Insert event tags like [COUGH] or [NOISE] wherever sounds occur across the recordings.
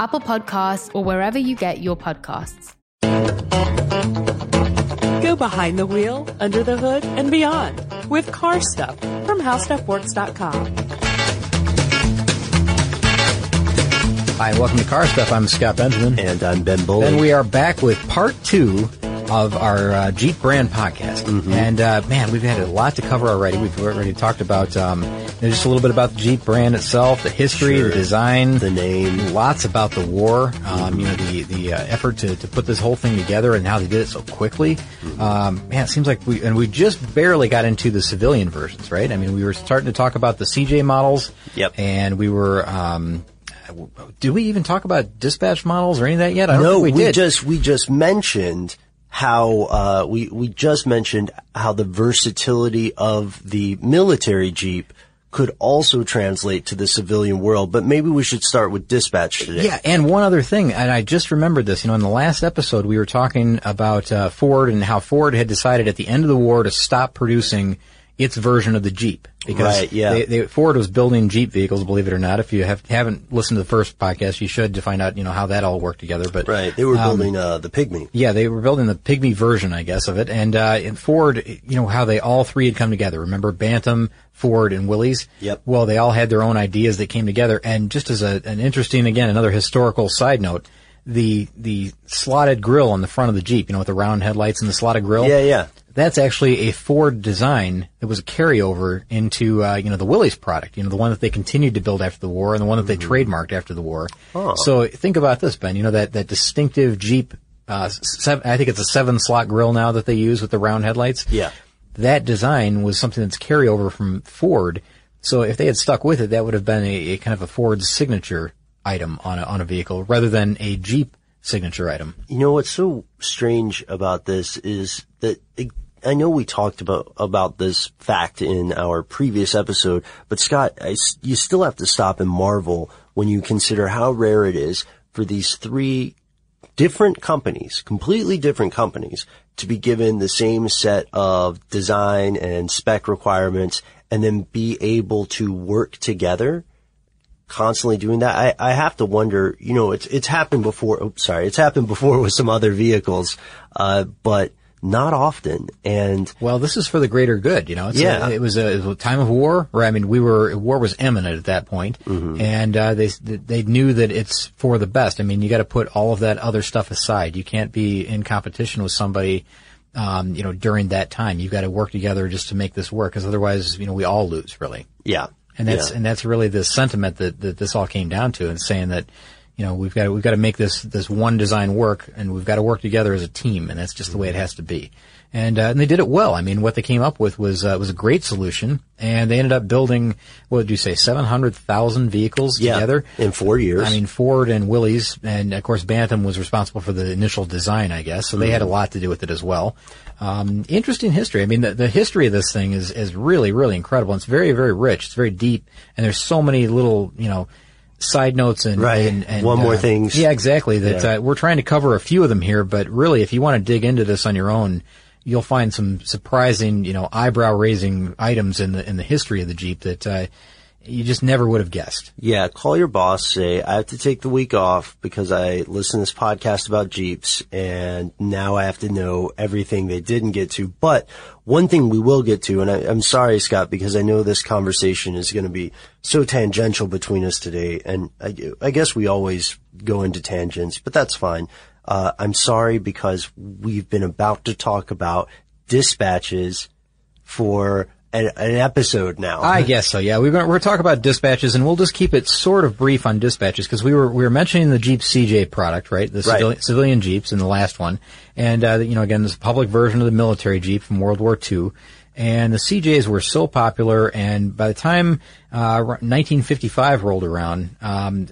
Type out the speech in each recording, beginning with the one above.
Apple Podcasts, or wherever you get your podcasts. Go behind the wheel, under the hood, and beyond with car stuff from howstuffworks.com. Hi, welcome to Car Stuff. I'm Scott Benjamin. And I'm Ben Bowling. And we are back with part two of our uh, Jeep brand podcast. Mm-hmm. And uh, man, we've had a lot to cover already. We've already talked about um, you know, just a little bit about the Jeep brand itself, the history, Sure. the design, The name. lots about the war. Um, you know, the the uh, effort to, to put this whole thing together and how they did it so quickly. Mm-hmm. Um, man, it seems like we and we just barely got into the civilian versions, right? I mean, we were starting to talk about the CJ models. Yep. And we were. Um, did we even talk about dispatch models or any of that yet? I don't no, think we, we, did. just we just mentioned how uh, we we just mentioned how the versatility of the military Jeep could also translate to the civilian world. But maybe we should start with dispatch today. Yeah, and one other thing, and I just remembered this. You know, in the last episode, we were talking about uh, Ford and how Ford had decided at the end of the war to stop producing its version of the Jeep because Right, yeah. they, they, Ford was building Jeep vehicles. Believe it or not, if you have, haven't listened to the first podcast, you should to find out you know how that all worked together. But Right. They were um, building uh, the Pygmy. Yeah, they were building the Pygmy version, I guess, of it. And, uh, and Ford, you know, how they all three had come together. Remember Bantam, Ford, and Willys? Yep. Well, they all had their own ideas that came together. And just as a, an interesting, again, another historical side note, the, the slotted grill on the front of the Jeep, you know, with the round headlights and the slotted grill. Yeah, yeah. That's actually a Ford design that was a carryover into, uh, you know, the Willys product, you know, the one that they continued to build after the war and the one that they trademarked after the war. Oh. So think about this, Ben, you know, that, that distinctive Jeep, uh, seven, I think it's a seven slot grill now that they use with the round headlights. Yeah. That design was something that's carryover from Ford. So if they had stuck with it, that would have been a, a kind of a Ford signature item on a, on a vehicle rather than a Jeep signature item. You know what's so strange about this is that it, I know we talked about about this fact in our previous episode, but Scott, I you still have to stop and marvel when you consider how rare it is for these three different companies, completely different companies, to be given the same set of design and spec requirements and then be able to work together constantly doing that. I, I have to wonder, you know, it's, it's happened before. Oops, sorry. It's happened before with some other vehicles, uh, but not often. And Well, this is for the greater good, you know. It's Yeah. a, it was a, it was a time of war, where I mean, we were war was imminent at that point, and uh, they they knew that it's for the best. I mean, you got to put all of that other stuff aside. You can't be in competition with somebody, um, you know, during that time. You've got to work together just to make this work, because otherwise, you know, we all lose really. yeah. And that's yeah. and that's really the sentiment that, that this all came down to, and saying that, you know, we've got to, we've got to make this this one design work, and we've got to work together as a team, and that's just the way it has to be. And uh, and they did it well. I mean, what they came up with was uh, was a great solution, and they ended up building what did you say, seven hundred thousand vehicles yeah. together in four years. I mean, Ford and Willys, and of course Bantam was responsible for the initial design, I guess. So they had a lot to do with it as well. Um, interesting history. I mean, the, the history of this thing is is really really incredible. It's very very rich. It's very deep, and there's so many little you know side notes and Right. and, and One more uh, things. Yeah, exactly. That Yeah. Uh, we're trying to cover a few of them here, but really, if you want to dig into this on your own, you'll find some surprising, you know, eyebrow raising items in the in the history of the Jeep that uh, you just never would have guessed. Yeah, call your boss, say, I have to take the week off because I listen to this podcast about Jeeps and now I have to know everything they didn't get to. But one thing we will get to, and I, I'm sorry, Scott, because I know this conversation is going to be so tangential between us today. And I, I guess we always go into tangents, but that's fine. Uh, I'm sorry because we've been about to talk about dispatches for an, an episode now. I guess so. Yeah, we're going we're talk about dispatches, and we'll just keep it sort of brief on dispatches because we were we were mentioning the Jeep CJ product, right? The Right. civilian, civilian Jeeps in the last one, and uh, you know, again, this is a public version of the military Jeep from World War II. And the CJs were so popular, and by the time uh, 1955 rolled around, um,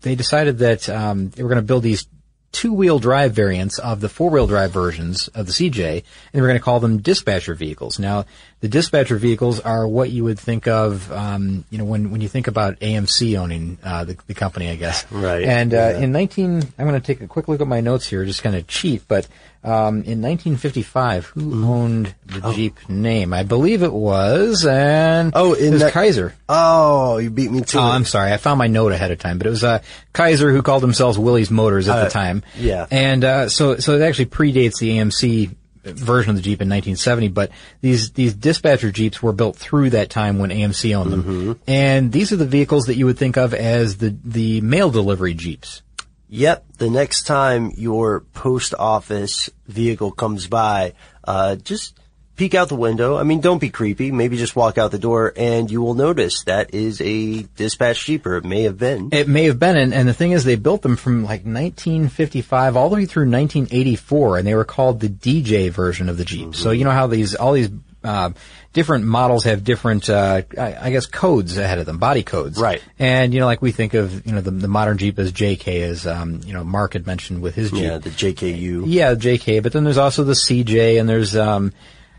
they decided that um, they were going to build these two-wheel drive variants of the four-wheel drive versions of the CJ, and were going to call them dispatcher vehicles. Now, the dispatcher vehicles are what you would think of, um, you know, when when you think about AMC owning uh, the, the company, I guess. Right. And uh, Yeah. in 19, I'm going to take a quick look at my notes here, just kind of cheat, but um, in 1955, who Mm-hmm. owned the Jeep name? I believe it was, and Oh, in it was that- Kaiser. Oh, you beat me to Oh, it. I'm sorry. I found my note ahead of time, but it was uh, Kaiser who called themselves Willys Motors at Uh, the time. yeah. and uh, so so it actually predates the AMC version of the Jeep in 1970. But these these dispatcher Jeeps were built through that time when AMC owned them, Mm-hmm. and these are the vehicles that you would think of as the the mail delivery Jeeps. Yep. The next time your post office vehicle comes by, uh, just peek out the window. I mean, don't be creepy. Maybe just walk out the door and you will notice that is a dispatch Jeep or it may have been. It may have been, and, and the thing is, they built them from like 1955 all the way through 1984, and they were called the DJ version of the Jeep. So you know how these all these uh, different models have different, uh, I, I guess, codes ahead of them, body codes. Right. And you know, like we think of you know the, the modern Jeep as JK, as um, you know Mark had mentioned with his Jeep. Yeah, the JKU. Yeah, JK, but then there's also the CJ and there's um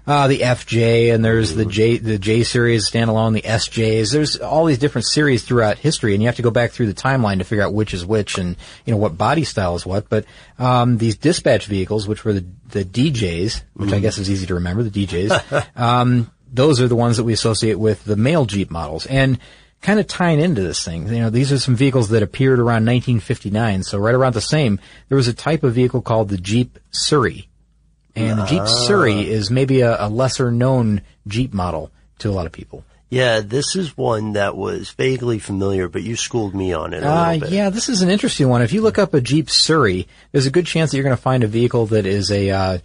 uh the FJ and there's the J the J series standalone, the SJs. There's all these different series throughout history and you have to go back through the timeline to figure out which is which and you know what body style is what. But um these dispatch vehicles, which were the the DJs, which I guess is easy to remember, the DJs, [LAUGHS] um those are the ones that we associate with the mail Jeep models. And kind of tying into this thing. You know, these are some vehicles that appeared around 1959, so right around the same. There was a type of vehicle called the Jeep Surrey, and the Jeep Surrey is maybe a, a lesser known Jeep model to a lot of people. Yeah, this is one that was vaguely familiar, but you schooled me on it a Uh, bit. yeah, this is an interesting one. If you look up a Jeep Surrey, there's a good chance that you're going to find a vehicle that is a. Uh,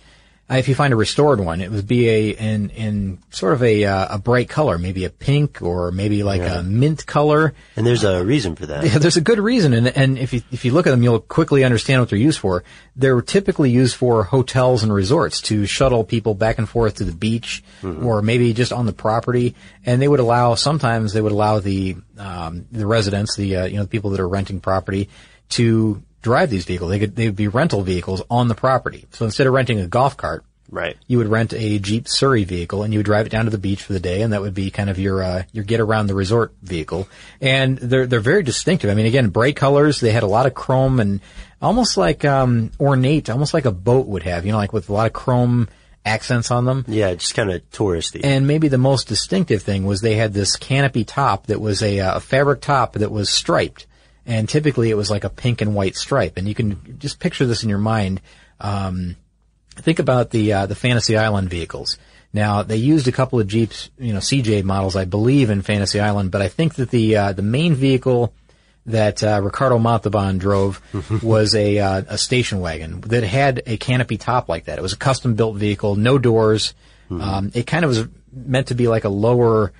if you find a restored one, it would be a in in sort of a uh, a bright color, maybe a pink or maybe like a mint color. And there's a reason for that. Yeah, there's a good reason, and and if you if you look at them, you'll quickly understand what they're used for. They're typically used for hotels and resorts to shuttle people back and forth to the beach, or maybe just on the property. And they would allow sometimes they would allow the um, the residents, the uh, you know the people that are renting property, to drive these vehicles. They could they would be rental vehicles on the property. So instead of renting a golf cart, Right. you would rent a Jeep Surrey vehicle and you would drive it down to the beach for the day, and that would be kind of your uh, your get around the resort vehicle. And they're they're very distinctive. I mean, again, bright colors. They had a lot of chrome and almost like um, ornate, almost like a boat would have. You know, like with a lot of chrome accents on them. Yeah, just kind of touristy. And maybe the most distinctive thing was they had this canopy top that was a, uh, a fabric top that was striped. And typically it was like a pink and white stripe. And you can just picture this in your mind. Um, think about the, uh, the Fantasy Island vehicles. Now, they used a couple of Jeeps, you know, CJ models, I believe, in Fantasy Island, but I think that the, uh, the main vehicle that uh, Ricardo Montalban drove [LAUGHS] was a uh, a station wagon that had a canopy top like that. It was a custom built vehicle, no doors. Um, it kind of was meant to be like a lower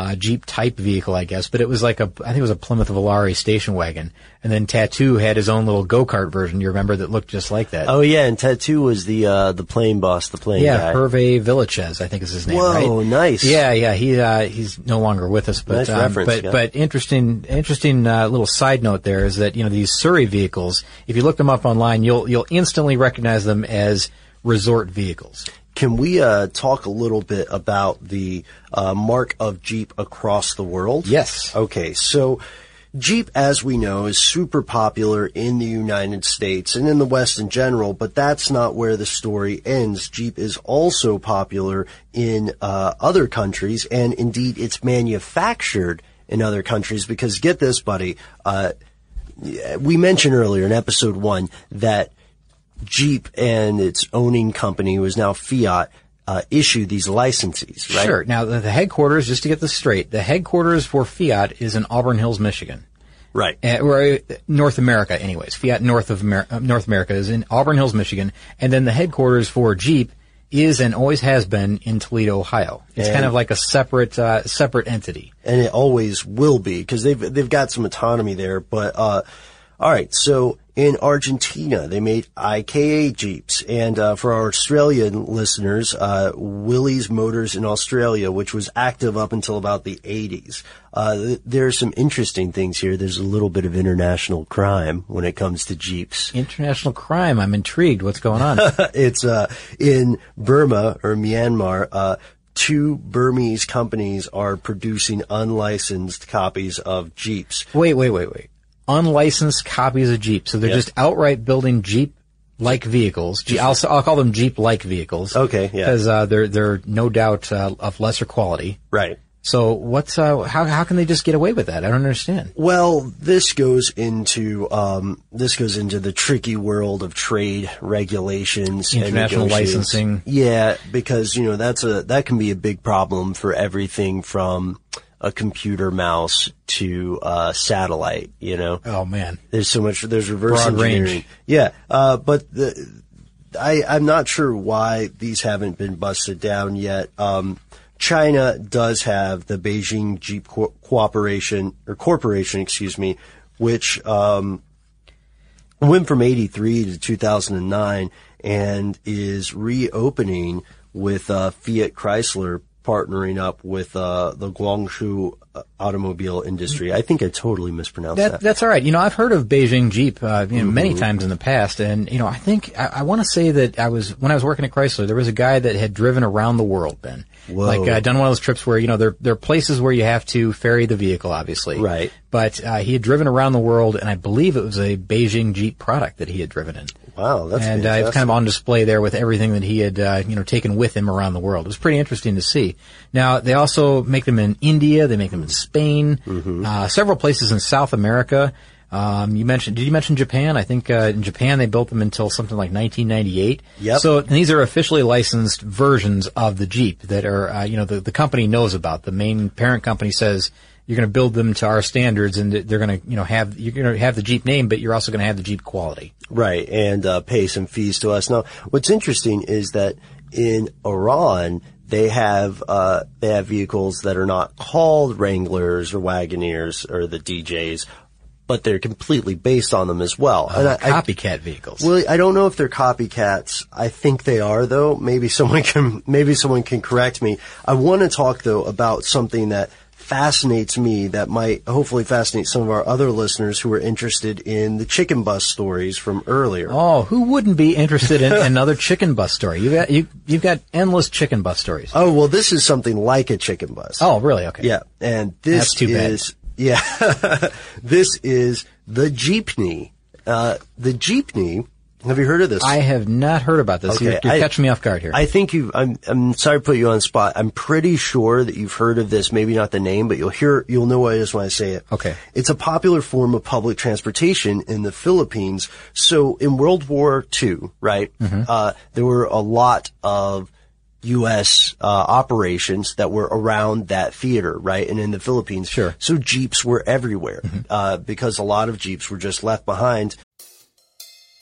uh, Jeep type vehicle, I guess, but it was like a I think it was a Plymouth Volare station wagon. And then Tattoo had his own little go kart version. You remember that looked just like that. oh yeah, and Tattoo was the uh, the plane boss, the plane yeah, guy. Hervé Villechaize, I think is his name. Whoa, right? nice. Yeah, yeah, he uh, he's no longer with us, but Nice um, reference, but yeah. but interesting interesting uh, little side note there is that you know these Surrey vehicles, if you look them up online, you'll you'll instantly recognize them as resort vehicles. Can we uh, talk a little bit about the uh, mark of Jeep across the world? Yes. Okay, so Jeep, as we know, is super popular in the United States and in the West in general, but that's not where the story ends. Jeep is also popular in uh, other countries, and indeed, it's manufactured in other countries. Because get this, buddy, uh, we mentioned earlier in episode one that Jeep and its owning company, who is now Fiat, uh, issue these licenses, right? Sure. Now, the, the headquarters, just to get this straight, the headquarters for Fiat is in Auburn Hills, Michigan. Right. Uh, or uh, North America, anyways. Fiat North of Amer- uh, North America is in Auburn Hills, Michigan, and then the headquarters for Jeep is and always has been in Toledo, Ohio. It's And- kind of like a separate uh, separate entity. and it always will be because they've they've got some autonomy there. But uh, all right, so in Argentina they made IKA Jeeps, and uh, for our Australian listeners, uh, Willys Motors in Australia, which was active up until about the 80s. Uh, th- there are some interesting things here. There's a little bit of international crime when it comes to Jeeps. International crime. I'm intrigued. What's going on? [LAUGHS] it's uh, in Burma or Myanmar. Uh, two Burmese companies are producing unlicensed copies of Jeeps. wait, wait, wait, wait. Unlicensed copies of Jeep. So they're just outright building Jeep like vehicles. Je- I'll, I'll call them Jeep like vehicles. Okay, yeah. Because uh, they're they're no doubt uh, of lesser quality. Right. So what's uh, how how can they just get away with that? I don't understand. Well, this goes into um, this goes into the tricky world of trade regulations, and International negotiations. licensing. Yeah, because you know that's a that can be a big problem for everything from a computer mouse to uh, satellite. You know, Oh man. there's so much. There's reverse Broad range. engineering. Yeah, uh, but the, I, I'm not sure why these haven't been busted down yet. Um, China does have the Beijing Jeep Co- Cooperation or Corporation, excuse me, which um, went from 83 to 2009 and is reopening with uh, Fiat Chrysler partnering up with uh, the Guangzhou uh, automobile industry. I think I totally mispronounced that. That, that's all right. You know, I've heard of Beijing Jeep, uh, you know, Mm-hmm. many times in the past, and you know, I think I, I want to say that I was when I was working at Chrysler, there was a guy that had driven around the world, Ben. Whoa. Like uh, done one of those trips where you know there there are places where you have to ferry the vehicle, obviously. Right. But uh, he had driven around the world, and I believe it was a Beijing Jeep product that he had driven in. Wow, that's and uh, it was fantastic. kind of on display there with everything that he had, uh, you know, taken with him around the world. It was pretty interesting to see. Now they also make them in India, they make them in Spain, Mm-hmm. uh, several places in South America. Um, you mentioned, did you mention Japan? I think uh, in Japan they built them until something like 1998. Yep. So these are officially licensed versions of the Jeep that are, uh, you know, the, the company knows about. The main parent company says you're going to build them to our standards, and they're going to, you know, have you're going to have the Jeep name, but you're also going to have the Jeep quality. Right, and uh, pay some fees to us. Now, what's interesting is that in Iran, they have uh, they have vehicles that are not called Wranglers or Wagoneers or the DJs, but they're completely based on them as well. And I- I- copycat vehicles. well, I don't know if they're copycats. I think they are, though. Maybe someone can maybe someone can correct me. I want to talk though about something that fascinates me that might hopefully fascinate some of our other listeners who are interested in the chicken bus stories from earlier. Oh, who wouldn't be interested in [LAUGHS] another chicken bus story? You got you you've got endless chicken bus stories. Oh well, this is something like a chicken bus. Oh, really? Okay. yeah, and this That's too bad. is yeah, [LAUGHS] this is the jeepney. Uh, the jeepney. Have you heard of this? I have not heard about this. You're, you're I- catching me off guard here. I think you. I'm. I'm sorry to put you on the spot. I'm pretty sure that you've heard of this. Maybe not the name, but you'll hear. You'll know what it is when I say it. Okay. It's a popular form of public transportation in the Philippines. So in World War II, right? Mm-hmm. Uh, there were a lot of U.S. Uh, operations that were around that theater, right? And in the Philippines, Sure. So jeeps were everywhere uh, because a lot of jeeps were just left behind.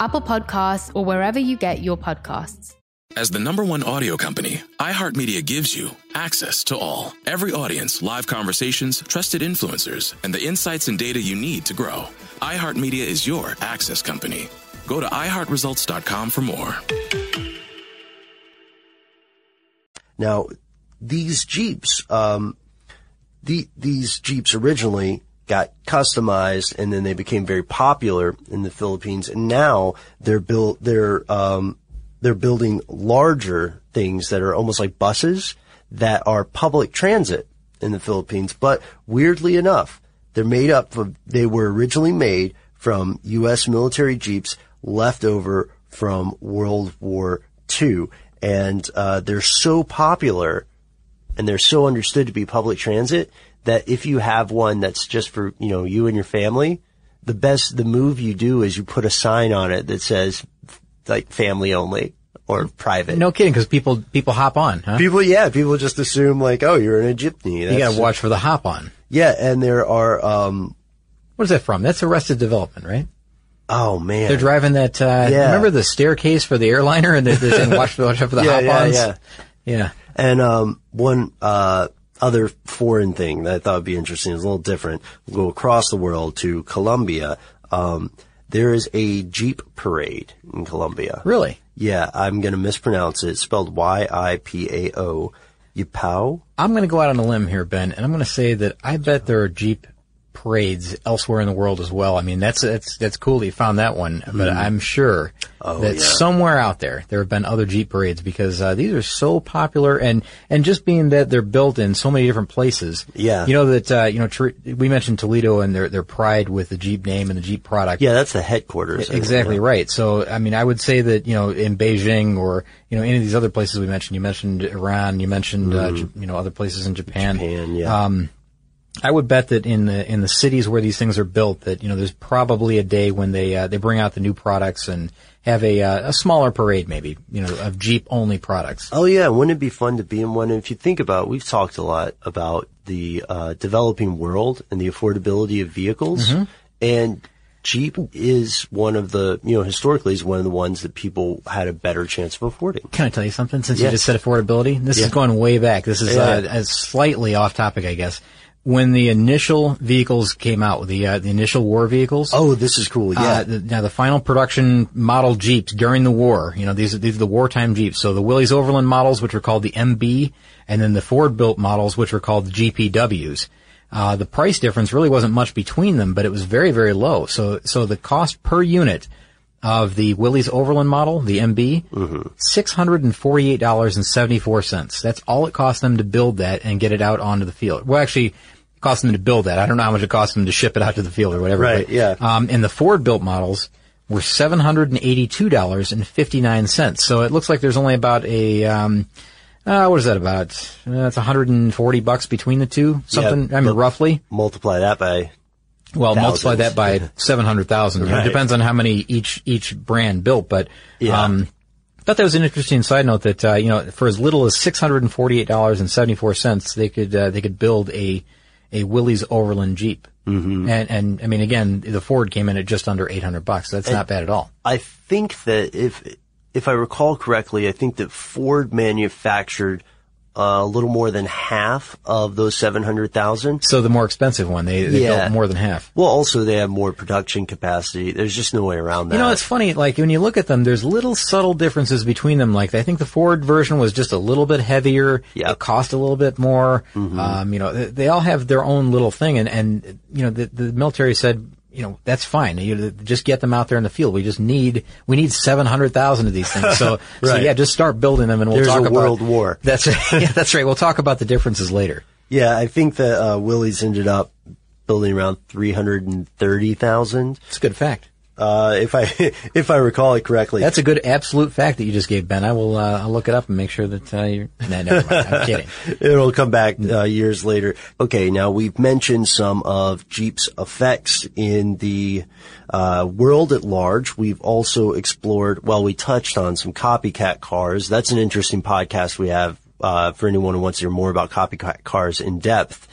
Apple Podcasts, or wherever you get your podcasts. As the number one audio company, iHeartMedia gives you access to all. Every audience, live conversations, trusted influencers, and the insights and data you need to grow. iHeartMedia is your access company. Go to iHeartResults.com for more. Now, these Jeeps, um, the, these Jeeps originally got customized and then they became very popular in the Philippines and now they're built, they're, um, they're building larger things that are almost like buses that are public transit in the Philippines. But weirdly enough, they're made up of, they were originally made from U.S. military Jeeps left over from World War II. And, uh, they're so popular and they're so understood to be public transit that if you have one that's just for, you know, you and your family, the best, the move you do is you put a sign on it that says like family only or private. No kidding, because people people hop on, huh? People, yeah, people just assume like, oh, you're in a jeepney. you got to watch for the hop on. Yeah, and there are, um, What is that from? That's Arrested Development, right? oh man, They're driving that. Uh, Yeah. Remember the staircase for the airliner, and they're, they're saying watch, watch out for the yeah, [LAUGHS] yeah, hop-ons. yeah. yeah. And um, one uh, other foreign thing that I thought would be interesting is a little different. We'll go across the world to Colombia. Um, there is a Jeep parade in Colombia. Really? Yeah, I'm going to mispronounce it. It's spelled Y-I-P-A-O. Yapao? I'm going to go out on a limb here, Ben, and I'm going to say that I bet there are Jeep parades elsewhere in the world as well. I mean, that's that's that's cool that you found that one, but Mhm. I'm sure Oh, that yeah. somewhere out there there have been other Jeep parades because uh, these are so popular, and and just being that they're built in so many different places. Yeah. you know that uh, you know Tor- we mentioned Toledo and their their pride with the Jeep name and the Jeep product. Yeah, that's the headquarters. Exactly right. So, I mean, I would say that, you know, in Beijing or, you know, any of these other places we mentioned, you mentioned Iran, you mentioned, uh, Mhm. J- you know, other places in Japan. Japan, yeah. Um, I would bet that in the, in the cities where these things are built that, you know, there's probably a day when they, uh, they bring out the new products and have a, uh, a smaller parade maybe, you know, of Jeep only products. Oh yeah, wouldn't it be fun to be in one? And if you think about, it, we've talked a lot about the uh, developing world and the affordability of vehicles, Mhm. and Jeep is one of the, you know, historically is one of the ones that people had a better chance of affording. Can I tell you something since Yeah. you just said affordability? This Yeah. is going way back. This is Yeah. uh, slightly off topic, I guess. When the initial vehicles came out, the uh, the initial war vehicles. Oh, this is cool. Yeah. Uh, the, now the final production model Jeeps during the war. You know, these are these are the wartime Jeeps. So the Willys Overland models, which were called the MB, and then the Ford built models, which were called the GPWs. Uh, the price difference really wasn't much between them, but it was very very low. So so the cost per unit of the Willys Overland model, the MB, six hundred and forty-eight dollars and seventy-four cents. That's all it cost them to build that and get it out onto the field. Well, actually, cost them to build that. I don't know how much it cost them to ship it out to the field or whatever. Right, but, yeah. Um, and the Ford built models were seven hundred and eighty-two dollars and fifty-nine cents. So it looks like there's only about a um, uh, what is that about? Uh, it's 140 bucks between the two, something. Yeah, I mean, roughly. Multiply that by Well, multiply that by 700,000. You know, It depends on how many each, each brand built, but, Yeah. um, thought that was an interesting side note that, uh, you know, for as little as $648.74, they could, uh, they could build a, a Willys Overland Jeep. Mm-hmm. And, and I mean, again, the Ford came in at just under 800 bucks. That's And not bad at all. I think that if if I recall correctly, I think that Ford manufactured uh, a little more than half of those seven hundred thousand. So the more expensive one, they, they Yeah. built more than half. Well, also they have more production capacity. There's just no way around that. You know, it's funny, like when you look at them, there's little subtle differences between them. Like I think the Ford version was just a little bit heavier. It cost a little bit more. Mm-hmm. Um, you know, they, they all have their own little thing and, and, you know, the, the military said, you know, that's fine. You just get them out there in the field. We just need, we need 700,000 of these things. So, [LAUGHS] so yeah, just start building them and we'll There's talk a about. world war. [LAUGHS] That's, yeah, that's right. We'll talk about the differences later. Yeah, I think that uh, Willys ended up building around three hundred and thirty thousand. It's a good fact. Uh, if I [LAUGHS] if I recall it correctly, That's a good absolute fact that you just gave, Ben. I will, uh, I'll look it up and make sure that, uh, you're, no, never mind. I'm [LAUGHS] kidding. It'll come back uh, years later. Okay, now we've mentioned some of Jeep's effects in the uh, world at large. We've also explored, well, we touched on some copycat cars. That's an interesting podcast we have uh, for anyone who wants to hear more about copycat cars in depth.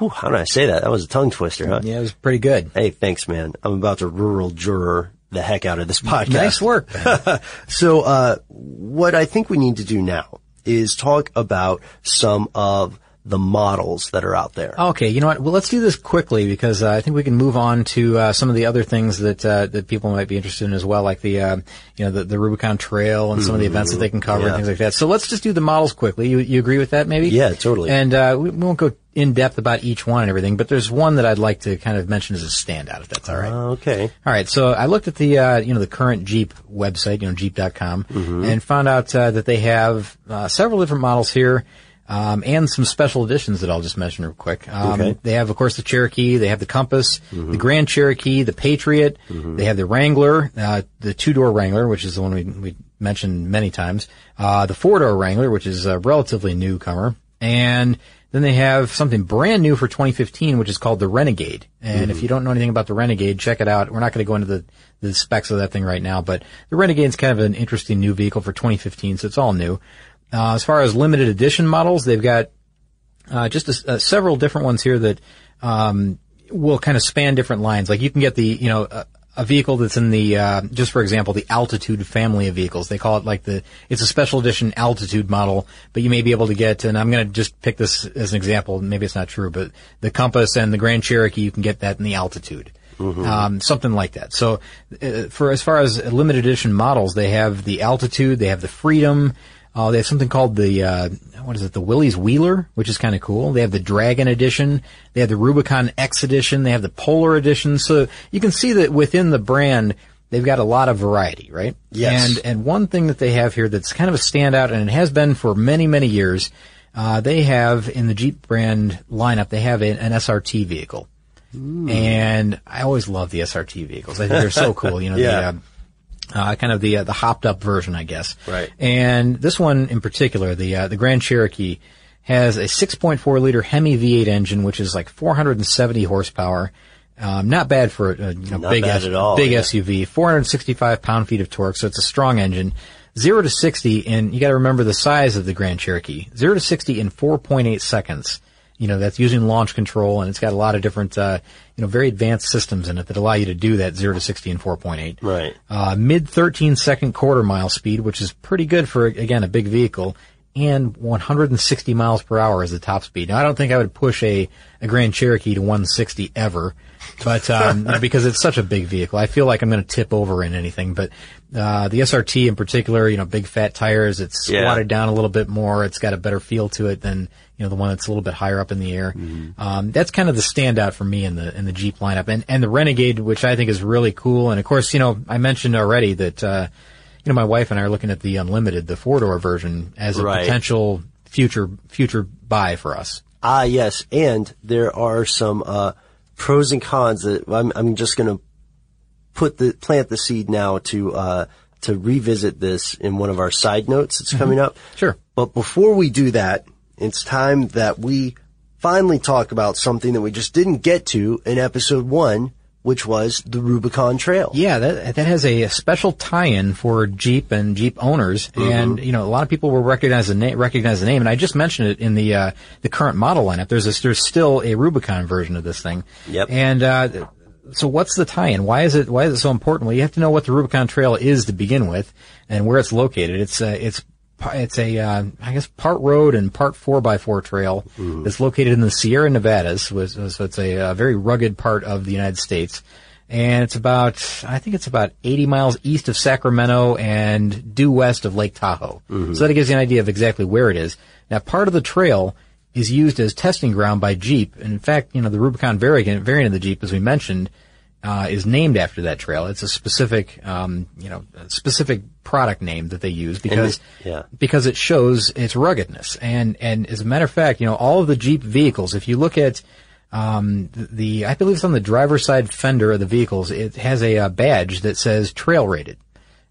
Whew, how did I say that? That was a tongue twister, huh? Yeah, it was pretty good. Hey, thanks, man. I'm about to rural juror the heck out of this podcast. Nice work. [LAUGHS] so, uh, what I think we need to do now is talk about some of the models that are out there. Okay, you know what? Well, let's do this quickly because uh, I think we can move on to uh, some of the other things that uh, that people might be interested in as well, like the uh, you know the, the Rubicon Trail and some of the events that they can cover Yeah. and things like that. So let's just do the models quickly. You you agree with that? Maybe? Yeah, totally. And uh, we we won't go in depth about each one and everything, but there's one that I'd like to kind of mention as a standout, if that's all right. okay. All right, so I looked at the uh, you know the current Jeep website, you know Jeep.com, Mm-hmm. and found out uh, that they have uh, several different models here, um, and some special editions that I'll just mention real quick. Um, Okay. They have, of course, the Cherokee, they have the Compass, Mm-hmm. the Grand Cherokee, the Patriot, they have the Wrangler, uh, the two door Wrangler, which is the one we we mentioned many times, uh, the four door Wrangler, which is a relatively newcomer, and then they have something brand new for 2015, which is called the Renegade. And if you don't know anything about the Renegade, check it out. We're not going to go into the, the specs of that thing right now, but the Renegade is kind of an interesting new vehicle for 2015, so it's all new. Uh, as far as limited edition models, they've got uh, just a, uh, several different ones here that um, will kind of span different lines. Like you can get the, you know, a, a vehicle that's in the, uh, just for example, the Altitude family of vehicles. They call it like the, it's a special edition Altitude model, but you may be able to get, and I'm going to just pick this as an example. Maybe it's not true, but the Compass and the Grand Cherokee, you can get that in the Altitude. Um, something like that. So, uh, for as far as limited edition models, they have the Altitude, they have the Freedom, uh, they have something called the, uh, what is it, the Willys Wheeler, which is kind of cool. They have the Dragon Edition. They have the Rubicon X Edition. They have the Polar Edition. So you can see that within the brand, they've got a lot of variety, right? Yes. And, and one thing that they have here that's kind of a standout, and it has been for many, many years, uh, they have in the Jeep brand lineup, they have an, an SRT vehicle. And I always love the SRT vehicles. I think they're so [LAUGHS] cool. You know, Yeah. the, uh, uh, kind of the uh, the hopped up version, I guess. Right. And this one in particular, the uh, the Grand Cherokee, has a 6.4 liter Hemi V8 engine, which is like 470 horsepower. Um, not bad for a, you know, Not big bad S- at all, big yeah. SUV. 465 pound feet of torque, so it's a strong engine. Zero to 60, and you got to remember the size of the Grand Cherokee. Zero to 60 in 4.8 seconds. You know, that's using launch control, and it's got a lot of different, uh, you know, very advanced systems in it that allow you to do that 0 to 60 in 4.8. Right. Uh, mid 13 second quarter mile speed, which is pretty good for, again, a big vehicle, and 160 miles per hour is the top speed. Now, I don't think I would push a, a Grand Cherokee to 160 ever, but, um, [LAUGHS] because it's such a big vehicle. I feel like I'm going to tip over in anything, but, uh, the SRT in particular, you know, big fat tires, it's Yeah. squatted down a little bit more. It's got a better feel to it than, you know, the one that's a little bit higher up in the air. Um, that's kind of the standout for me in the, in the Jeep lineup and, and the Renegade, which I think is really cool. And of course, you know, I mentioned already that, uh, you know, my wife and I are looking at the Unlimited, the four door version as a Right. potential future, future buy for us. Ah, yes, and there are some uh, pros and cons that I'm, I'm just going to put the plant the seed now to uh, to revisit this in one of our side notes that's coming up. Sure. But before we do that, it's time that we finally talk about something that we just didn't get to in episode one, which was the Rubicon Trail. Yeah, that that has a, special tie-in for Jeep and Jeep owners, mm-hmm. and you know a lot of people will recognize the name. Recognize the name, and I just mentioned it in the uh, the current model lineup. There's a, there's still a Rubicon version of this thing. Yep. And uh, so, what's the tie-in? Why is it why is it so important? Well, you have to know what the Rubicon Trail is to begin with, and where it's located. It's uh, it's it's a uh, I guess part road and part four by four trail mm. that's located in the Sierra Nevadas. So it's a, a, very rugged part of the United States, and it's about I think it's about 80 miles east of Sacramento and due west of Lake Tahoe. Mm-hmm. So that gives you an idea of exactly where it is. Now, part of the trail is used as testing ground by Jeep, and in fact, you know the Rubicon variant variant of the Jeep, as we mentioned uh, is named after that trail. It's a specific, um, you know, specific product name that they use because yeah. because it shows its ruggedness. And and as a matter of fact, you know, all of the Jeep vehicles, if you look at um, the, I believe it's on the driver's side fender of the vehicles, it has a, a badge that says trail rated.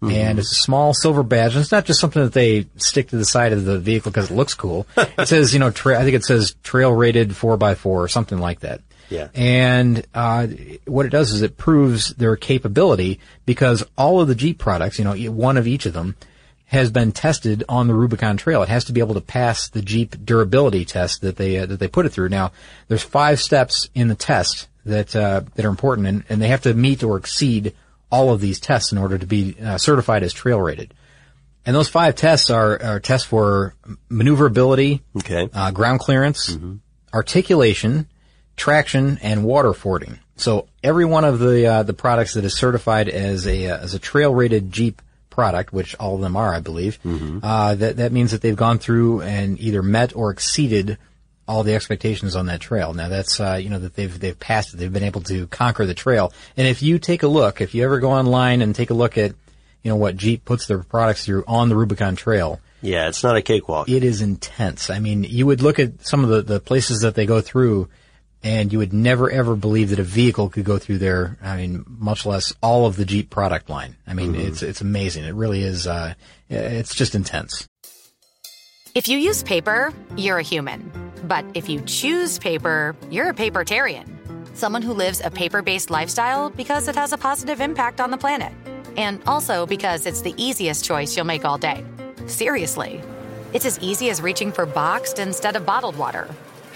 Mm-hmm. And it's a small silver badge. And it's not just something that they stick to the side of the vehicle because it looks cool. it says, you know, tra- I think it says trail rated 4x4 or something like that. Yeah. And uh, what it does is it proves their capability because all of the Jeep products, you know, one of each of them, has been tested on the Rubicon Trail. It has to be able to pass the Jeep durability test that they uh, that they put it through. Now, there's five steps in the test that uh, that are important, and, and they have to meet or exceed all of these tests in order to be uh, certified as trail rated. And those five tests are, are tests for maneuverability, okay. Uh, ground clearance, mm-hmm. articulation, traction, and water fording. So every one of the uh, the products that is certified as a uh, as a trail rated Jeep product, which all of them are, I believe, mm-hmm. uh, that that means that they've gone through and either met or exceeded all the expectations on that trail. Now that's uh, you know that they've they've passed it. They've been able to conquer the trail. And if you take a look, if you ever go online and take a look at you know what Jeep puts their products through on the Rubicon Trail. Yeah, it's not a cakewalk. It is intense. I mean, you would look at some of the, the places that they go through and you would never ever believe that a vehicle could go through there. I mean, much less all of the Jeep product line. I mean, mm-hmm. it's it's amazing. It really is. Uh, it's just intense. If you use paper, you're a human. But if you choose paper, you're a papertarian. Someone who lives a paper-based lifestyle because it has a positive impact on the planet, and also because it's the easiest choice you'll make all day. Seriously, it's as easy as reaching for boxed instead of bottled water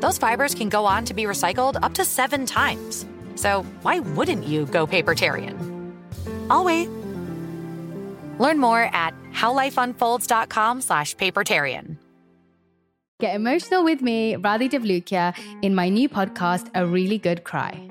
those fibers can go on to be recycled up to seven times. So why wouldn't you go papertarian? I'll wait. Learn more at howlifeunfolds.com slash papertarian. Get emotional with me, Radhi Devlukia, in my new podcast, A Really Good Cry.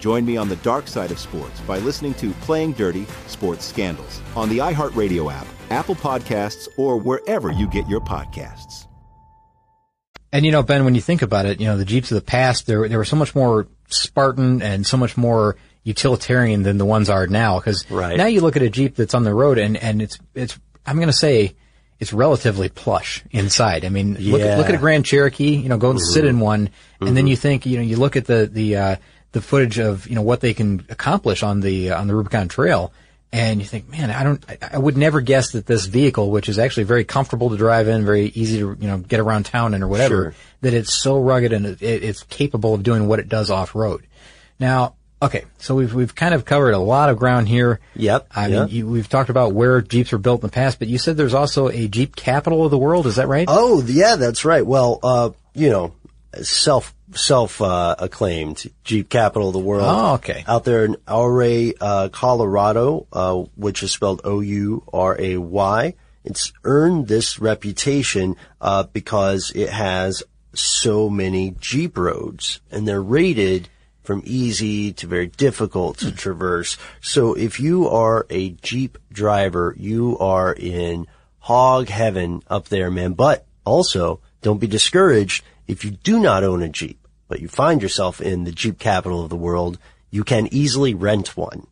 Join me on the dark side of sports by listening to Playing Dirty Sports Scandals on the iHeartRadio app, Apple Podcasts, or wherever you get your podcasts. And you know, Ben, when you think about it, you know, the Jeeps of the past, they were, they were so much more Spartan and so much more utilitarian than the ones are now. Because Right. now you look at a Jeep that's on the road and, and it's, it's, I'm going to say it's relatively plush inside. I mean, look, Yeah. at, look at a Grand Cherokee, you know, go and sit Mhm. in one and then you think, you know, you look at the, the, uh, the footage of, you know, what they can accomplish on the, on the Rubicon Trail. And you think, man, I don't, I, I would never guess that this vehicle, which is actually very comfortable to drive in, very easy to, you know, get around town in or whatever, Sure. that it's so rugged and it, it's capable of doing what it does off road. Now, okay, so we've we've kind of covered a lot of ground here. Yep. I yep. mean, you, we've talked about where Jeeps were built in the past, but you said there's also a Jeep capital of the world. Is that right? Oh, yeah, that's right. Well, uh, you know, self self uh, acclaimed Jeep capital of the world. Oh, okay. Out there in Ouray, uh, Colorado, uh, which is spelled O U R A Y. It's earned this reputation uh, because it has so many Jeep roads, and they're rated from easy to very difficult to traverse. So if you are a Jeep driver, you are in hog heaven up there, man. But also, don't be discouraged if you do not own a Jeep, but you find yourself in the Jeep capital of the world, you can easily rent one.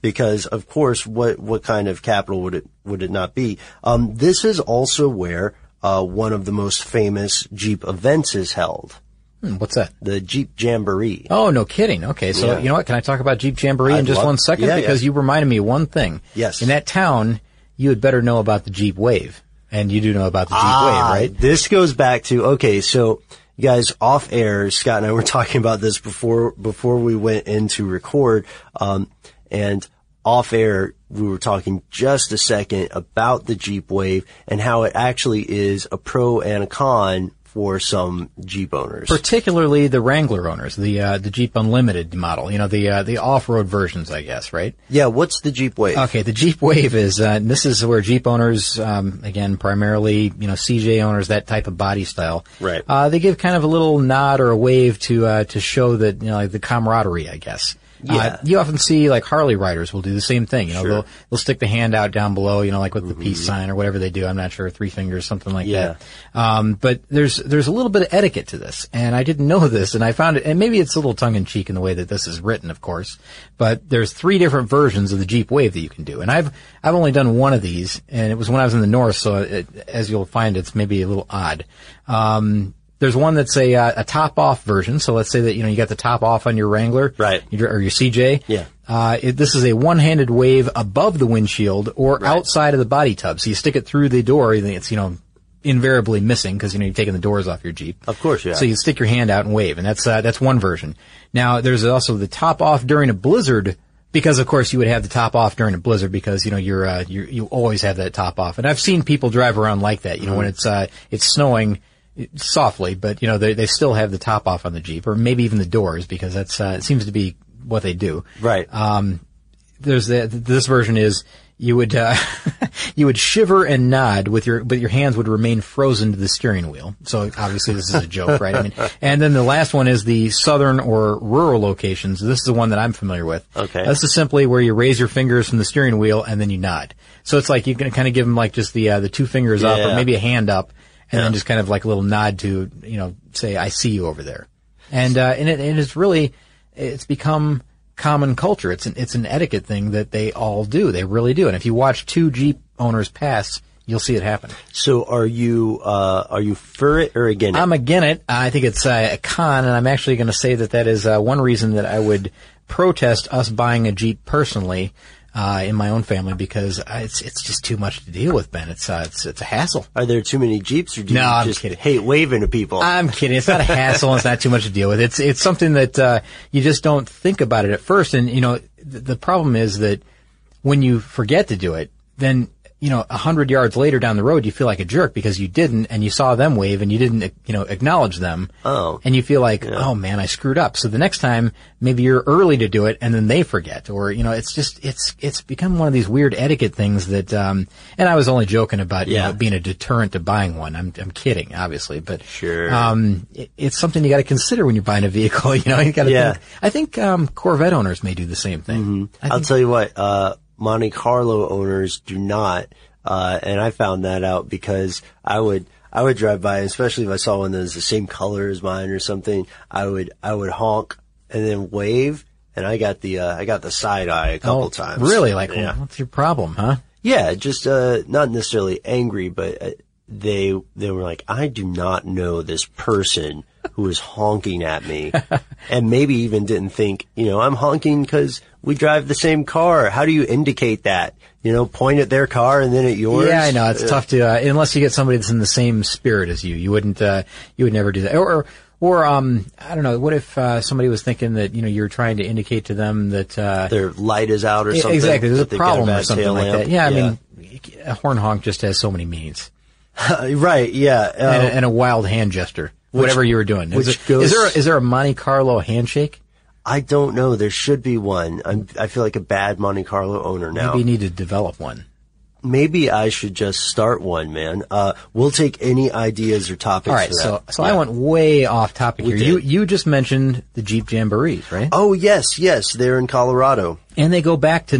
Because of course, what, what kind of capital would it, would it not be? Um, this is also where, uh, one of the most famous Jeep events is held. Hmm, what's that? The Jeep Jamboree. Oh, no kidding. Okay, so Yeah. you know what? Can I talk about Jeep Jamboree in I'd just love- one second? yeah, because yeah. you reminded me of one thing. Yes. In that town, you had better know about the Jeep Wave, and you do know about the Jeep Ah, Wave, right? This goes back to okay, so you guys off air, Scott and I were [LAUGHS] talking about this before before we went in to record, um, and off air we were talking just a second about the Jeep Wave and how it actually is a pro and a con for some Jeep owners. Particularly the Wrangler owners, the uh, the Jeep Unlimited model, you know, the uh, the off-road versions, I guess, right? Yeah, what's the Jeep Wave? Okay, the Jeep Wave is, uh, and this is where Jeep owners, um, again, primarily, you know, CJ owners, that type of body style. Right. Uh, they give kind of a little nod or a wave to, uh, to show that, you know, like the camaraderie, I guess. Yeah. Uh, you often see like Harley riders will do the same thing. You know, Sure. Mm-hmm. they'll, they'll stick the hand out down below, you know, like with the peace sign or whatever they do. I'm not sure, three fingers, something like Yeah. that. Um, but there's, there's a little bit of etiquette to this. And I didn't know this and I found it, and maybe it's a little tongue in cheek in the way that this is written, of course. But there's three different versions of the Jeep Wave that you can do. And I've, I've only done one of these and it was when I was in the north. So it, as you'll find, it's maybe a little odd. Um, there's one that's a, uh, a top off version. So let's say that, you know, you got the top off on your Wrangler. Right. Or your CJ. Yeah. Uh, it, this is a one-handed wave above the windshield or outside of the body tub. So you stick it through the door, and it's, you know, invariably missing because, you know, you're taking the doors off your Jeep. Of course, yeah. So you stick your hand out and wave, and that's, uh, that's one version. Now, there's also the top off during a blizzard, because of course you would have the top off during a blizzard because, you know, you're, uh, you you always have that top off. And I've seen people drive around like that, you know, when it's, uh, it's snowing, softly, but you know they they still have the top off on the Jeep, or maybe even the doors, because that's uh, it seems to be what they do. Right. Um, there's the, this version is you would uh, [LAUGHS] you would shiver and nod with your but your hands would remain frozen to the steering wheel. So obviously this is a joke, right? I mean, [LAUGHS] and then the last one is the southern or rural locations. This is the one that I'm familiar with. Okay. This is simply where you raise your fingers from the steering wheel and then you nod. So it's like you can kind of give them like just the uh, the two fingers up or maybe a hand up, and Yeah. then just kind of like a little nod to you know say I see you over there, and uh, and it, it is really it's become common culture. It's an it's an etiquette thing that they all do. They really do. And if you watch two Jeep owners pass, you'll see it happen. So are you uh, are you for it or against it? I'm against it. I think it's uh, a con, and I'm actually going to say that that is uh, one reason that I would protest us buying a Jeep personally. Uh, in my own family because uh, it's it's just too much to deal with, Ben. It's uh, it's it's a hassle. Are there too many Jeeps, or do No, you I'm just kidding. hate waving to people? I'm kidding. It's not a hassle. it's not too much to deal with. It's it's something that uh, you just don't think about it at first. And you know, th- the problem is that when you forget to do it, then you know, a hundred yards later down the road, you feel like a jerk because you didn't, and you saw them wave, and you didn't, you know, acknowledge them. Oh. And you feel like, oh man, I screwed up. So the next time, maybe you're early to do it, and then they forget, or you know, it's just it's it's become one of these weird etiquette things that. um And I was only joking about you know, being a deterrent to buying one. I'm I'm kidding, obviously, but Sure. um, it, it's something you got to consider when you're buying a vehicle. [LAUGHS] You know, you got to Yeah. think. I think um, Corvette owners may do the same thing. I I'll tell you what, uh, Monte Carlo owners do not, uh, and I found that out because I would, I would drive by, especially if I saw one that was the same color as mine or something. I would I would honk and then wave, and I got the uh, I got the side eye a couple Oh, times. Really? Like, yeah, what's your problem, huh? yeah, just uh, not necessarily angry, but uh, they they were like, I do not know this person who is honking at me, [LAUGHS] and maybe even didn't think, you know, I'm honking because we drive the same car. How do you indicate that? You know, point at their car and then at yours. Yeah, I know it's Uh, tough to uh, unless you get somebody that's in the same spirit as you. You wouldn't. Uh, you would never do that. Or, or, um, I don't know. What if uh, somebody was thinking that you know you're trying to indicate to them that uh, their light is out or something. Exactly. There's a problem or something like lamp. that. Yeah, I mean, a horn honk just has so many meanings. [LAUGHS] right. Yeah. And, a- and a wild hand gesture. Which- whatever you were doing. which is, it- goes- is there a, is there a Monte Carlo handshake? I don't know. There should be one. I'm, I feel like a bad Monte Carlo owner now. Maybe you need to develop one. Maybe I should just start one, man. Uh, we'll take any ideas or topics. All right. So so Yeah. I went way off topic We here. You did. you just mentioned the Jeep Jamborees, right? Oh yes, yes. They're in Colorado. and they go back to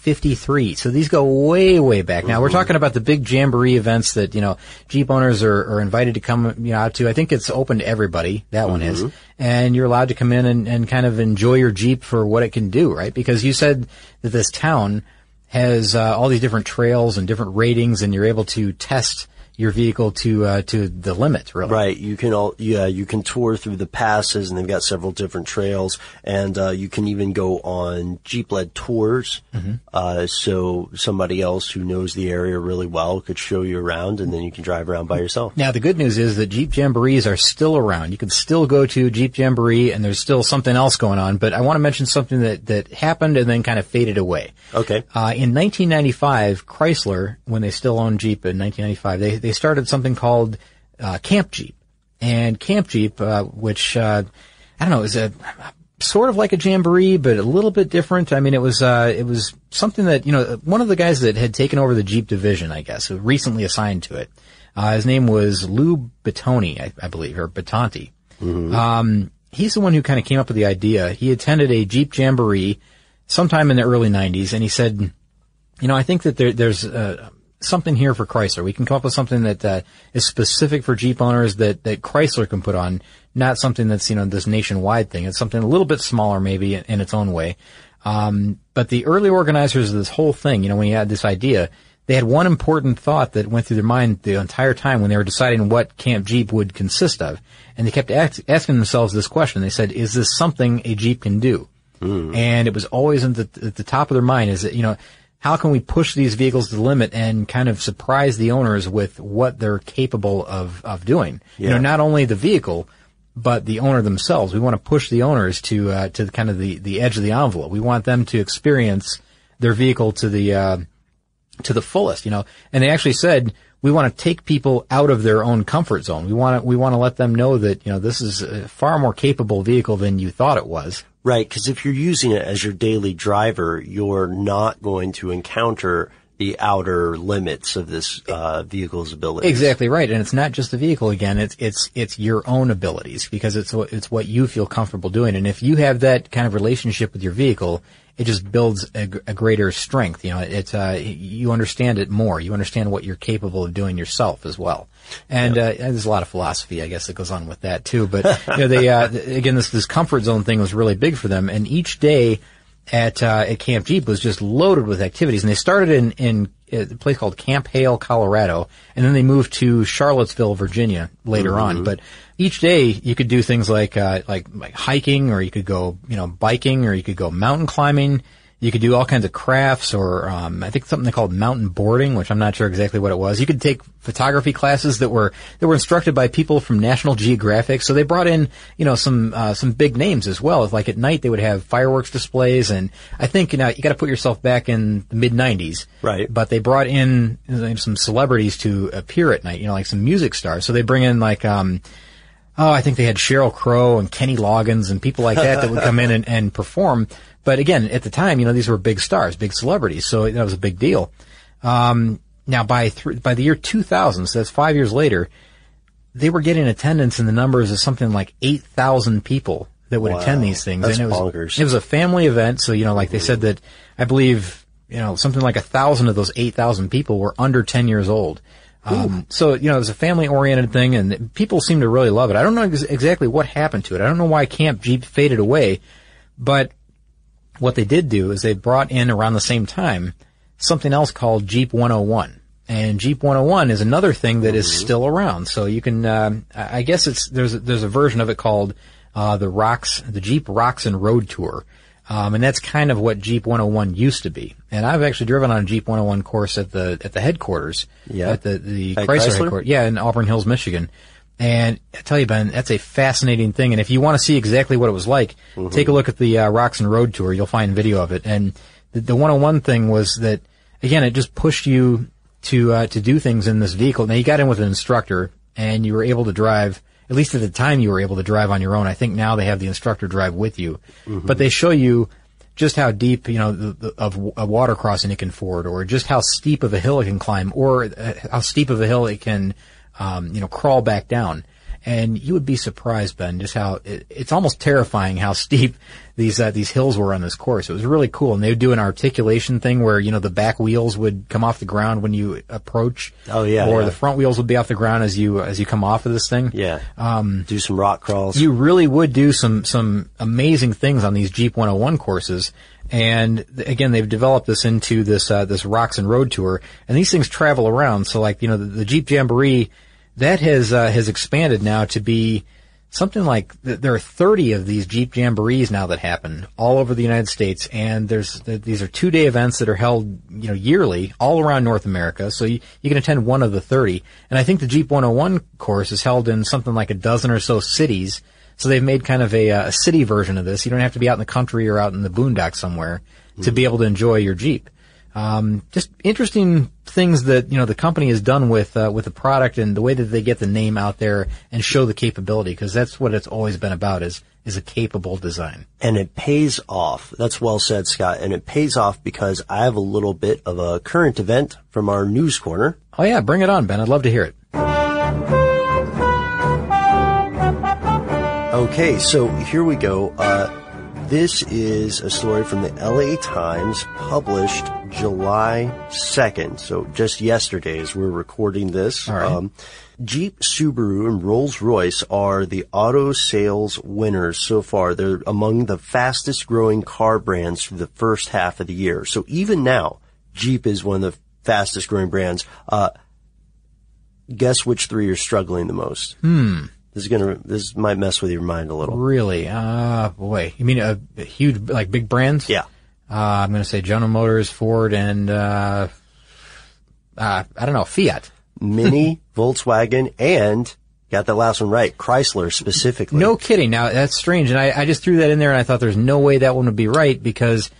1953. So these go way, way back. Now we're talking about the big jamboree events that you know Jeep owners are, are invited to come you know out to. I think it's open to everybody. That one is, and you're allowed to come in and, and kind of enjoy your Jeep for what it can do, right? Because you said that this town has uh, all these different trails and different ratings, and you're able to test your vehicle to uh, to the limit, really. Right. You can all, yeah, you can tour through the passes and they've got several different trails and, uh, you can even go on Jeep led tours. Mm-hmm. Uh, so somebody else who knows the area really well could show you around and then you can drive around by yourself. Now the good news is that Jeep Jamborees are still around. You can still go to Jeep Jamboree and there's still something else going on, but I want to mention something that, that happened and then kind of faded away. Okay. Uh, in 1995, Chrysler, when they still owned Jeep in 1995, they, they started something called, uh, Camp Jeep. And Camp Jeep, uh, which, uh, I don't know, is a, sort of like a jamboree, but a little bit different. I mean, it was uh, it was something that you know one of the guys that had taken over the Jeep division, I guess, who recently assigned to it. Uh, his name was Lou Battoni, I, I believe, or Battanti. Um, he's the one who kind of came up with the idea. He attended a Jeep jamboree sometime in the early '90s, and he said, "You know, I think that there, there's uh, something here for Chrysler. We can come up with something that uh, is specific for Jeep owners that that Chrysler can put on, not something that's you know this nationwide thing. It's something a little bit smaller, maybe in, in its own way. Um, but the early organizers of this whole thing, you know, when you had this idea, they had one important thought that went through their mind the entire time when they were deciding what Camp Jeep would consist of, and they kept ask, asking themselves this question. They said, "Is this something a Jeep can do?" And it was always the, at the top of their mind is that, you know, how can we push these vehicles to the limit and kind of surprise the owners with what they're capable of, of doing? You know, not only the vehicle, but the owner themselves. We want to push the owners to, uh, to the kind of the, the edge of the envelope. We want them to experience their vehicle to the, uh, to the fullest, you know. And they actually said, we want to take people out of their own comfort zone. We want to, we want to let them know that, you know, this is a far more capable vehicle than you thought it was. Right, because if you're using it as your daily driver, you're not going to encounter the outer limits of this uh, vehicle's ability. Exactly right, and it's not just the vehicle again. It's it's it's your own abilities because it's what it's what you feel comfortable doing. And if you have that kind of relationship with your vehicle, it just builds a, a greater strength. You know, it's uh, you understand it more. You understand what you're capable of doing yourself as well. And uh, there's a lot of philosophy, I guess, that goes on with that too. But you know, they uh, again, this this comfort zone thing was really big for them. And each day at uh, at Camp Jeep was just loaded with activities. And they started in in a place called Camp Hale, Colorado, and then they moved to Charlottesville, Virginia later on. But each day you could do things like uh, like like hiking, or you could go you know biking, or you could go mountain climbing. You could do all kinds of crafts, or um, I think something they called mountain boarding, which I'm not sure exactly what it was. You could take photography classes that were that were instructed by people from National Geographic. So they brought in, you know, some uh, some big names as well. Like at night they would have fireworks displays, and I think you know you got to put yourself back in the mid '90s, Right. But they brought in some celebrities to appear at night, you know, like some music stars. So they bring in like. um Oh, I think they had Sheryl Crow and Kenny Loggins and people like that that would come in and, and perform. But again, at the time, you know, these were big stars, big celebrities, so that was a big deal. Um, now by th- by the year 2000, so that's five years later, they were getting attendance in the numbers of something like 8,000 people that would Wow. attend these things. That's and it was, bonkers. It was a family event, so you know, like they said that I believe you know something like a thousand of those 8,000 people were under 10 years old. Um, so you know, it was a family-oriented thing, and people seem to really love it. I don't know ex- exactly what happened to it. I don't know why Camp Jeep faded away, but what they did do is they brought in around the same time something else called Jeep 101. And Jeep 101 is another thing that is still around. So you can, um, I I guess it's there's a, there's a version of it called uh, the Rocks, the Jeep Rocks and Road Tour, um, and that's kind of what Jeep 101 used to be. And I've actually driven on a Jeep 101 course at the at the headquarters, Yeah. at the the At Chrysler, Chrysler? headquarters, yeah, in Auburn Hills, Michigan. And I tell you, Ben, that's a fascinating thing. And if you want to see exactly what it was like, Mm-hmm. take a look at the uh, Rocks and Road Tour. You'll find video of it. And the, the 101 thing was that, again, it just pushed you to uh, to do things in this vehicle. Now you got in with an instructor, and you were able to drive. At least at the time, you were able to drive on your own. I think now they have the instructor drive with you, but they show you just how deep, you know, the, the, of a water crossing it can ford, or just how steep of a hill it can climb, or uh, how steep of a hill it can, um, you know, crawl back down. And you would be surprised, Ben, just how it, it's almost terrifying how [LAUGHS] steep these uh, these hills were on this course. It was really cool, and they would do an articulation thing where you know the back wheels would come off the ground when you approach. Oh, yeah, or yeah. the front wheels would be off the ground as you as you come off of this thing. Yeah. Um, do some rock crawls. You really would do some some amazing things on these Jeep 101 courses. And again, they've developed this into this uh, this rocks and road tour, and these things travel around. So, like you know, the, the Jeep Jamboree that has uh, has expanded now to be something like th- there are 30 of these Jeep Jamborees now that happen all over the United States, and there's th- these are two day events that are held you know yearly all around North America. So you, you can attend one of the 30, and I think the Jeep 101 course is held in something like a dozen or so cities. So they've made kind of a, uh, a city version of this. You don't have to be out in the country or out in the boondocks somewhere to be able to enjoy your Jeep. Um, just interesting things that you know the company has done with uh, with the product and the way that they get the name out there and show the capability because that's what it's always been about is is a capable design. And it pays off. That's well said, Scott. And it pays off because I have a little bit of a current event from our news corner. Oh yeah, bring it on, Ben. I'd love to hear it. Okay, so here we go. Uh, this is a story from the LA Times published July 2nd. So just yesterday as we're recording this. Um, Jeep, Subaru, and Rolls Royce are the auto sales winners so far. They're among the fastest growing car brands for the first half of the year. So even now, Jeep is one of the fastest growing brands. Uh, guess which three are struggling the most? Hmm. This is gonna, this might mess with your mind a little. Really? Ah, boy. You mean a, a huge, like big brands? Yeah. Uh, I'm going to say General Motors, Ford, and uh, uh, I don't know, Fiat. [LAUGHS] Mini, Volkswagen, and got that last one right, Chrysler specifically. No kidding. Now that's strange, and I, I just threw that in there, and I thought there's no way that one would be right because,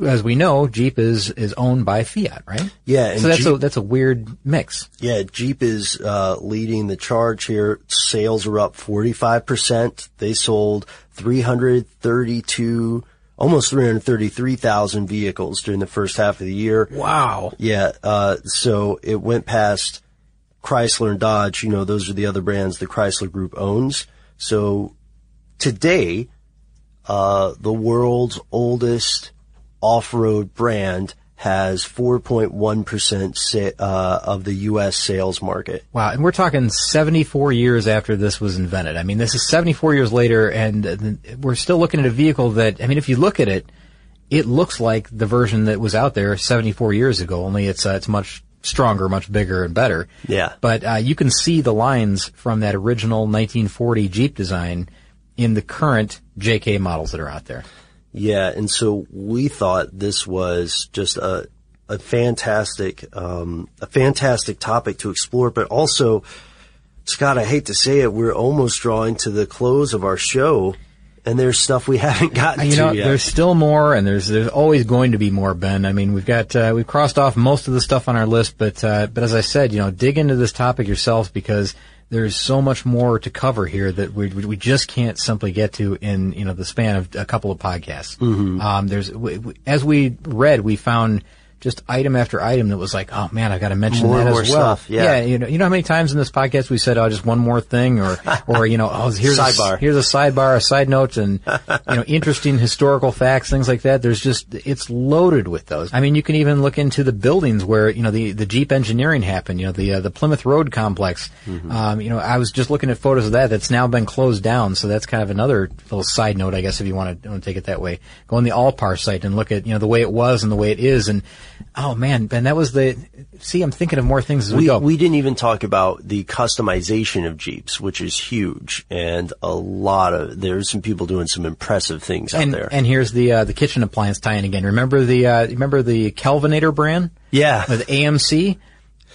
as we know, Jeep is is owned by Fiat, right? Yeah, so that's a that's a weird mix. Yeah, Jeep is uh, leading the charge here. Sales are up 45%. They sold 332, almost 333,000 vehicles during the first half of the year. Wow. Yeah, uh, so it went past Chrysler and Dodge. You know, those are the other brands the Chrysler Group owns. So today, uh, the world's oldest off-road brand has 4.1% sa- uh, of the U.S. sales market. Wow, and we're talking 74 years after this was invented. I mean, this is 74 years later, and we're still looking at a vehicle that, I mean, if you look at it, it looks like the version that was out there 74 years ago, only it's, uh, it's much stronger, much bigger, and better. Yeah. But uh, you can see the lines from that original 1940 Jeep design in the current JK models that are out there. Yeah, and so we thought this was just a a fantastic um, a fantastic topic to explore, but also, Scott, I hate to say it, we're almost drawing to the close of our show, and there's stuff we [LAUGHS] haven't gotten you to know, yet. there's still more, and there's there's always going to be more, Ben. I mean, we've got uh, we've crossed off most of the stuff on our list, but uh, but as I said, you know, dig into this topic yourself because there's so much more to cover here that we we just can't simply get to in you know the span of a couple of podcasts. Mhm. Um, there's w- w- as we read, we found just item after item that was like, oh man, I got to mention More that as well. stuff, yeah. you know, you know how many times in this podcast we said, oh, just one more thing, or [LAUGHS] or you know, oh, here's Sidebar. A, here's a sidebar, a side note, and [LAUGHS] you know, interesting historical facts, things like that. There's just it's loaded with those. I mean, you can even look into the buildings where you know the the Jeep engineering happened. You know, the uh, the Plymouth Road complex. Mm-hmm. Um, you know, I was just looking at photos of that. That's now been closed down. So that's kind of another little side note, I guess, if you want to, want to take it that way. Go on the Allpar site and look at you know the way it was and the way it is, and oh man, Ben, that was the. See, I'm thinking of more things as we, we, go. we didn't even talk about the customization of Jeeps, which is huge, and a lot of there's some people doing some impressive things out and, there. and here's the uh, the kitchen appliance tie-in again. Remember the uh, remember the Kelvinator brand? Yeah, with AMC.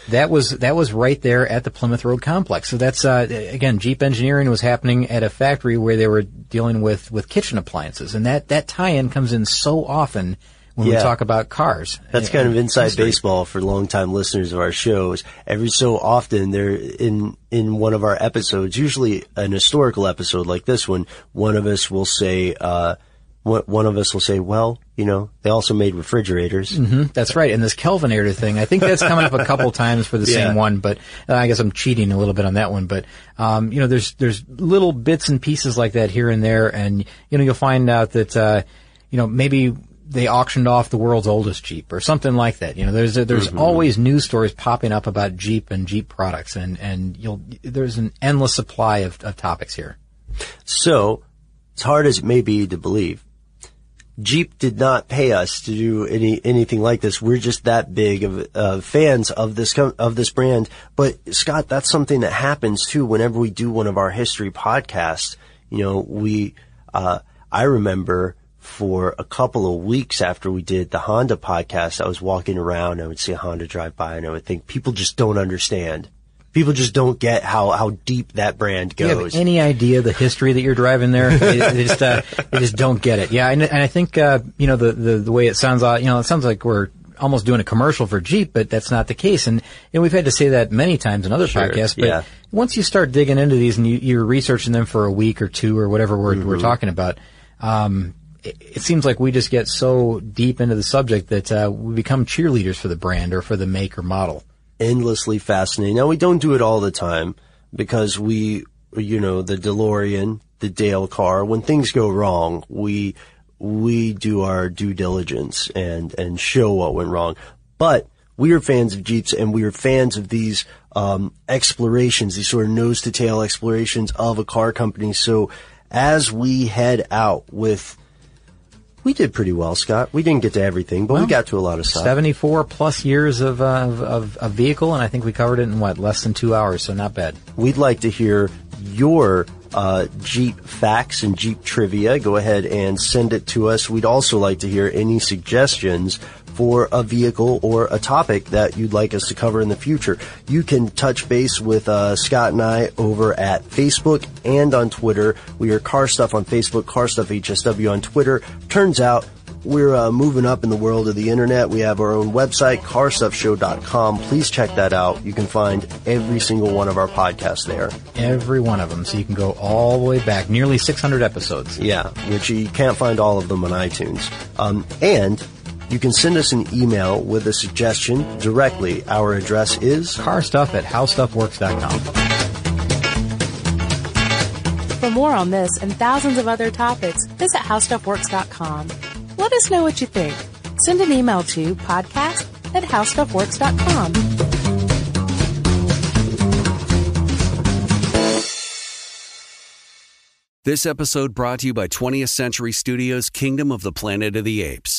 That was that was right there at the Plymouth Road complex. So that's uh, again Jeep engineering was happening at a factory where they were dealing with with kitchen appliances, and that that tie-in comes in so often when we talk about cars. That's kind of inside history. baseball for longtime listeners of our shows. Every so often, there in in one of our episodes, usually an historical episode like this one, one of us will say, uh, one, of us will say, "Well, you know, they also made refrigerators." hmm that's right. And this Kelvinator thing, I think that's coming up a couple [LAUGHS] times for the Yeah. same one, but uh, I guess I'm cheating a little bit on that one. But um, you know, there's there's little bits and pieces like that here and there, and you know, you'll find out that uh, you know maybe they auctioned off the world's oldest Jeep or something like that. You know, there's there's Mhm. always news stories popping up about Jeep and Jeep products, and and you'll there's an endless supply of, of topics here. So, as hard as it may be to believe, Jeep did not pay us to do any anything like this. We're just that big of uh, fans of this com- of this brand. But Scott, that's something that happens too. Whenever we do one of our history podcasts, you know, we uh, I remember for a couple of weeks after we did the Honda podcast, I was walking around. And I would see a Honda drive by, and I would think people just don't understand. People just don't get how how deep that brand Do you goes. have any idea the history that you're driving there? [LAUGHS] they, they just uh, they just don't get it. Yeah, and, and I think uh, you know the, the the way it sounds. Uh, you know, it sounds like we're almost doing a commercial for Jeep, but that's not the case. And know, we've had to say that many times in other Sure, podcasts. But yeah. once you start digging into these and you, you're researching them for a week or two or whatever we're we're Mhm. talking about. Um, it, seems like we just get so deep into the subject that uh, we become cheerleaders for the brand or for the make or model. endlessly fascinating. Now we don't do it all the time because we, you know, the DeLorean, the Dale car, when things go wrong, we, we do our due diligence and, and show what went wrong. But we are fans of Jeeps and we are fans of these, um, explorations, these sort of nose to tail explorations of a car company. So as we head out with, we did pretty well, Scott. We didn't get to everything, but we got to a lot of stuff. 74 plus years of, uh, of, of, of vehicle, and I think we covered it in what, less than two hours, so not bad. We'd like to hear your uh, Jeep facts and Jeep trivia. Go ahead and send it to us. We'd also like to hear any suggestions for a vehicle or a topic that you'd like us to cover in the future. You can touch base with uh, Scott and I over at Facebook and on Twitter. We are Car Stuff on Facebook, Car Stuff HSW on Twitter. Turns out we're uh, moving up in the world of the internet. We have our own website, carstuffshow.com. Please check that out. You can find every single one of our podcasts there. Every one of them, so you can go all the way back, nearly 600 episodes. Yeah, which you can't find all of them on iTunes. Um, and you can send us an email with a suggestion directly. Our address is carstuff at howstuffworks.com. For more on this and thousands of other topics, visit howstuffworks.com. Let us know what you think. Send an email to podcast at howstuffworks.com. This episode brought to you by 20th Century Studios' Kingdom of the Planet of the Apes.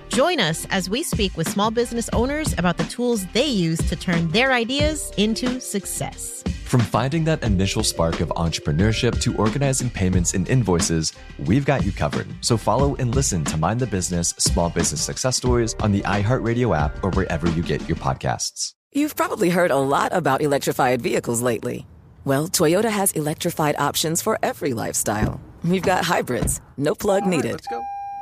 Join us as we speak with small business owners about the tools they use to turn their ideas into success. From finding that initial spark of entrepreneurship to organizing payments and invoices, we've got you covered. So follow and listen to Mind the Business Small Business Success Stories on the iHeartRadio app or wherever you get your podcasts. You've probably heard a lot about electrified vehicles lately. Well, Toyota has electrified options for every lifestyle. We've got hybrids, no plug needed. Let's go.